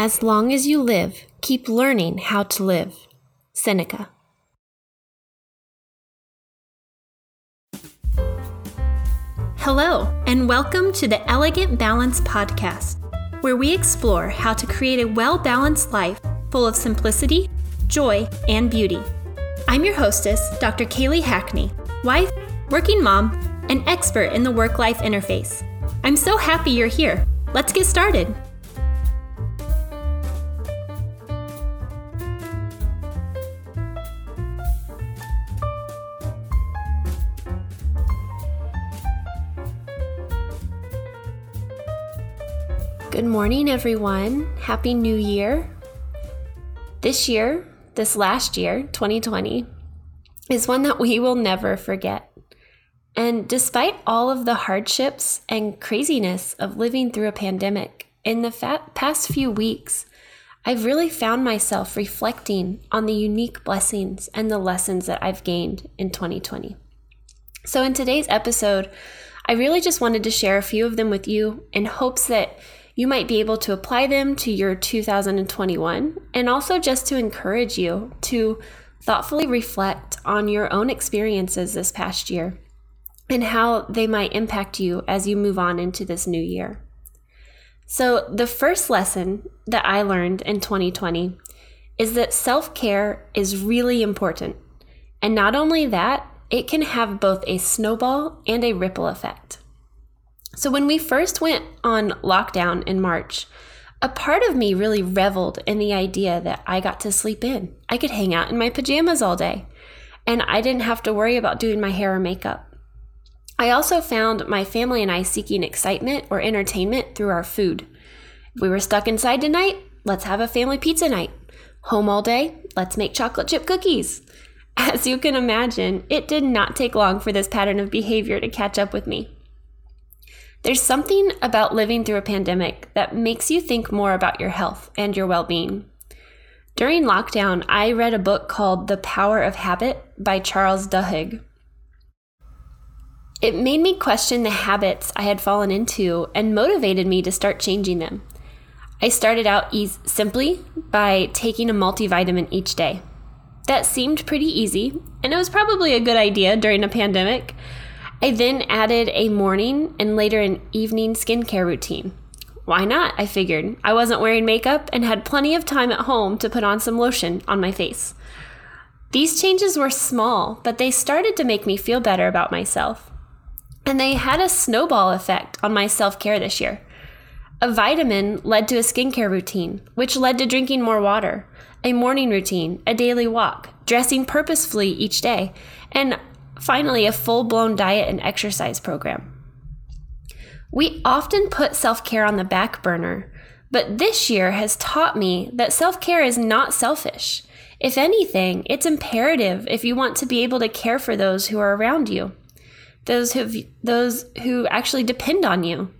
As long as you live, keep learning how to live. Seneca. Hello, and welcome to the Elegant Balance Podcast, where we explore how to create a well balanced life full of simplicity, joy, and beauty. I'm your hostess, Dr. Kaylee Hackney, wife, working mom, and expert in the work life interface. I'm so happy you're here. Let's get started. Good morning, everyone. Happy New Year. This year, this last year, 2020, is one that we will never forget. And despite all of the hardships and craziness of living through a pandemic, in the fa- past few weeks, I've really found myself reflecting on the unique blessings and the lessons that I've gained in 2020. So, in today's episode, I really just wanted to share a few of them with you in hopes that you might be able to apply them to your 2021 and also just to encourage you to thoughtfully reflect on your own experiences this past year and how they might impact you as you move on into this new year. So, the first lesson that I learned in 2020 is that self care is really important. And not only that, it can have both a snowball and a ripple effect. So, when we first went on lockdown in March, a part of me really reveled in the idea that I got to sleep in. I could hang out in my pajamas all day, and I didn't have to worry about doing my hair or makeup. I also found my family and I seeking excitement or entertainment through our food. If we were stuck inside tonight, let's have a family pizza night. Home all day, let's make chocolate chip cookies. As you can imagine, it did not take long for this pattern of behavior to catch up with me. There's something about living through a pandemic that makes you think more about your health and your well being. During lockdown, I read a book called The Power of Habit by Charles Duhigg. It made me question the habits I had fallen into and motivated me to start changing them. I started out simply by taking a multivitamin each day. That seemed pretty easy, and it was probably a good idea during a pandemic, I then added a morning and later an evening skincare routine. Why not? I figured. I wasn't wearing makeup and had plenty of time at home to put on some lotion on my face. These changes were small, but they started to make me feel better about myself. And they had a snowball effect on my self care this year. A vitamin led to a skincare routine, which led to drinking more water, a morning routine, a daily walk, dressing purposefully each day, and Finally, a full blown diet and exercise program. We often put self care on the back burner, but this year has taught me that self care is not selfish. If anything, it's imperative if you want to be able to care for those who are around you, those who those who actually depend on you.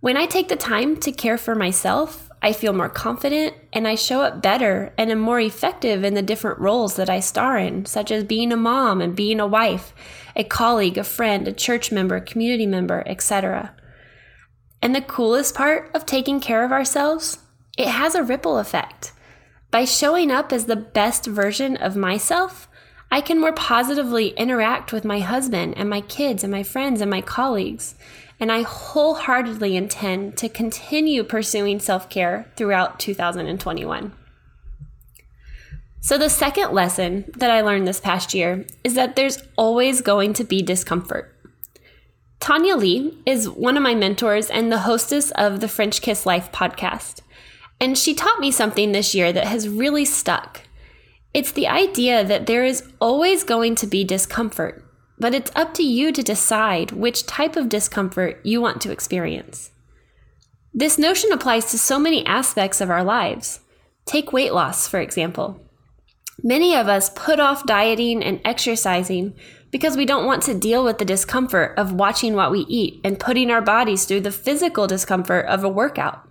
When I take the time to care for myself, I feel more confident and I show up better and am more effective in the different roles that I star in, such as being a mom and being a wife, a colleague, a friend, a church member, community member, etc. And the coolest part of taking care of ourselves, it has a ripple effect. By showing up as the best version of myself, I can more positively interact with my husband and my kids and my friends and my colleagues and I wholeheartedly intend to continue pursuing self care throughout 2021. So, the second lesson that I learned this past year is that there's always going to be discomfort. Tonya Leigh is one of my mentors and the hostess of the French Kiss Life podcast. And she taught me something this year that has really stuck. It's the idea that there is always going to be discomfort, but it's up to you to decide which type of discomfort you want to experience. This notion applies to so many aspects of our lives. Take weight loss, for example. Many of us put off dieting and exercising because we don't want to deal with the discomfort of watching what we eat and putting our bodies through the physical discomfort of a workout.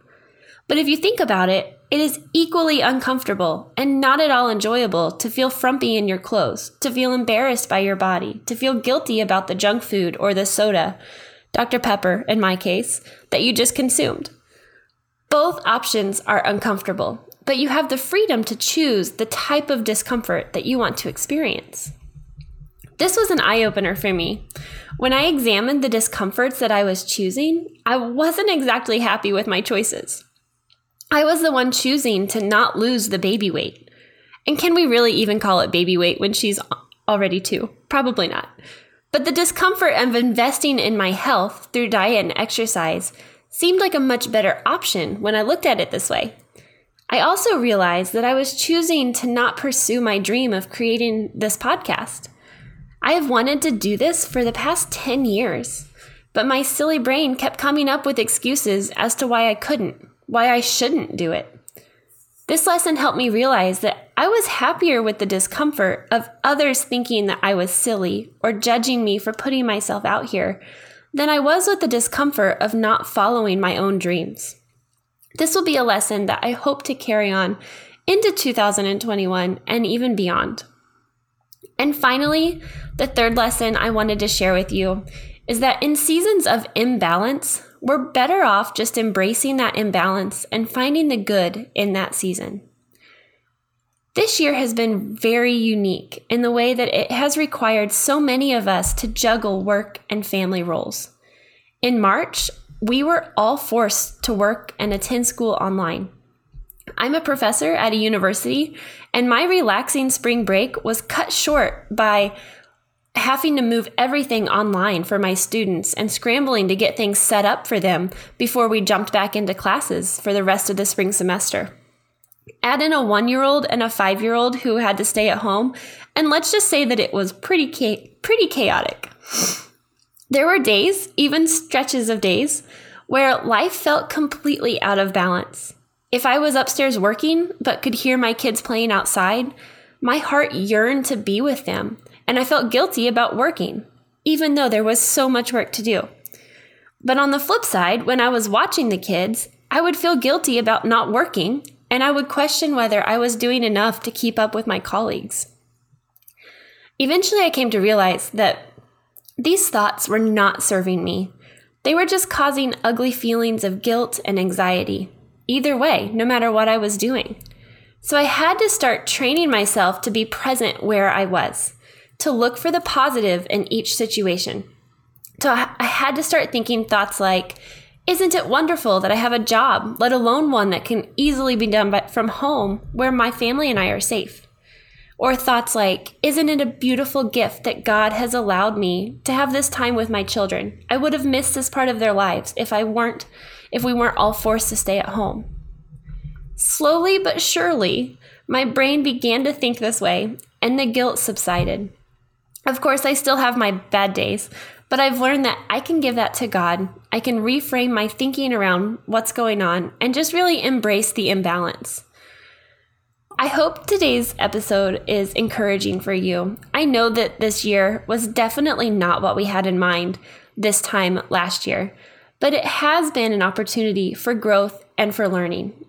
But if you think about it, it is equally uncomfortable and not at all enjoyable to feel frumpy in your clothes, to feel embarrassed by your body, to feel guilty about the junk food or the soda, Dr. Pepper in my case, that you just consumed. Both options are uncomfortable, but you have the freedom to choose the type of discomfort that you want to experience. This was an eye opener for me. When I examined the discomforts that I was choosing, I wasn't exactly happy with my choices. I was the one choosing to not lose the baby weight. And can we really even call it baby weight when she's already two? Probably not. But the discomfort of investing in my health through diet and exercise seemed like a much better option when I looked at it this way. I also realized that I was choosing to not pursue my dream of creating this podcast. I have wanted to do this for the past 10 years, but my silly brain kept coming up with excuses as to why I couldn't, why I shouldn't do it. This lesson helped me realize that I was happier with the discomfort of others thinking that I was silly or judging me for putting myself out here than I was with the discomfort of not following my own dreams. This will be a lesson that I hope to carry on into 2021 and even beyond. And finally, the third lesson I wanted to share with you is that in seasons of imbalance, we're better off just embracing that imbalance and finding the good in that season. This year has been very unique in the way that it has required so many of us to juggle work and family roles. In March, we were all forced to work and attend school online. I'm a professor at a university, and my relaxing spring break was cut short by having to move everything online for my students and scrambling to get things set up for them before we jumped back into classes for the rest of the spring semester. Add in a one year old and a five year old who had to stay at home, and let's just say that it was pretty, cha- pretty chaotic. There were days, even stretches of days, where life felt completely out of balance. If I was upstairs working but could hear my kids playing outside, my heart yearned to be with them, and I felt guilty about working, even though there was so much work to do. But on the flip side, when I was watching the kids, I would feel guilty about not working, and I would question whether I was doing enough to keep up with my colleagues. Eventually, I came to realize that these thoughts were not serving me. They were just causing ugly feelings of guilt and anxiety, either way, no matter what I was doing. So I had to start training myself to be present where I was, to look for the positive in each situation. So I had to start thinking thoughts like, isn't it wonderful that I have a job, let alone one that can easily be done from home where my family and I are safe? Or thoughts like, Isn't it a beautiful gift that God has allowed me to have this time with my children? I would have missed this part of their lives if I weren't, if we weren't all forced to stay at home. Slowly but surely, my brain began to think this way, and the guilt subsided. Of course, I still have my bad days, but I've learned that I can give that to God. I can reframe my thinking around what's going on and just really embrace the imbalance. I hope today's episode is encouraging for you. I know that this year was definitely not what we had in mind this time last year, but it has been an opportunity for growth and for learning.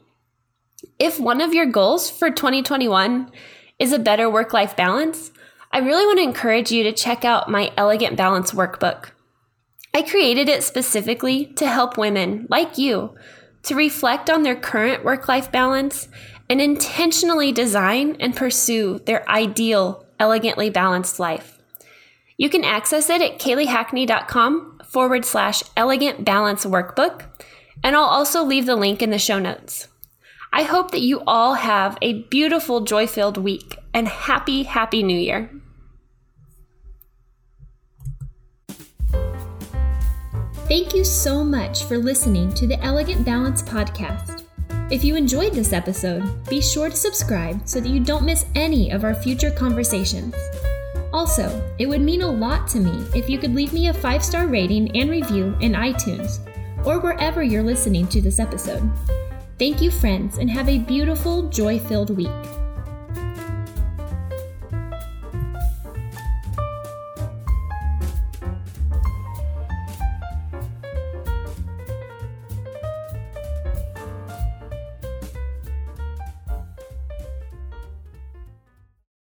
If one of your goals for 2021 is a better work life balance, I really want to encourage you to check out my Elegant Balance workbook. I created it specifically to help women like you to reflect on their current work life balance and intentionally design and pursue their ideal, elegantly balanced life. You can access it at kayleehackney.com forward slash elegant balance workbook, and I'll also leave the link in the show notes. I hope that you all have a beautiful, joy filled week and happy, happy new year. Thank you so much for listening to the Elegant Balance podcast. If you enjoyed this episode, be sure to subscribe so that you don't miss any of our future conversations. Also, it would mean a lot to me if you could leave me a five star rating and review in iTunes or wherever you're listening to this episode. Thank you, friends, and have a beautiful, joy filled week.